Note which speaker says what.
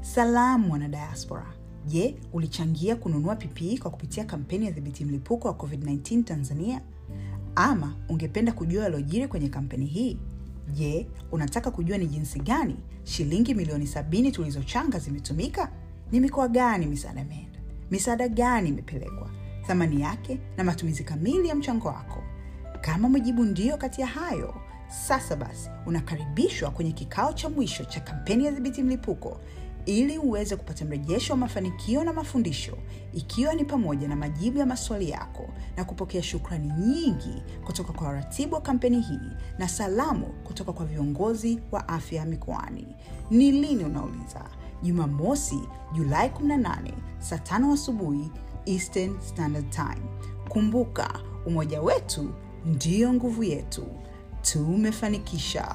Speaker 1: Salamu wana diaspora. Je, ulichangia kununua PPE kwa kupitia kampeni ya dhibiti mlipuko wa COVID-19 Tanzania? Ama ungependa kujua yaliyojiri kwenye kampeni hii? Je, unataka kujua ni jinsi gani shilingi milioni sabini tulizochanga zimetumika? Ni mikoa gani misaada imeenda? Misaada gani imepelekwa? Thamani yake na matumizi kamili ya mchango wako? Kama umejibu ndio kati ya hayo, sasa basi unakaribishwa kwenye kikao cha mwisho cha kampeni ya dhibiti mlipuko ili uweze kupata mrejesho wa mafanikio na mafundisho, ikiwa ni pamoja na majibu ya maswali yako na kupokea shukrani nyingi kutoka kwa waratibu wa kampeni hii na salamu kutoka kwa viongozi wa afya mikoani. Ni lini unauliza? Jumamosi, Julai 18 saa 5 asubuhi Eastern Standard Time. Kumbuka, umoja wetu ndiyo nguvu yetu. Tumefanikisha.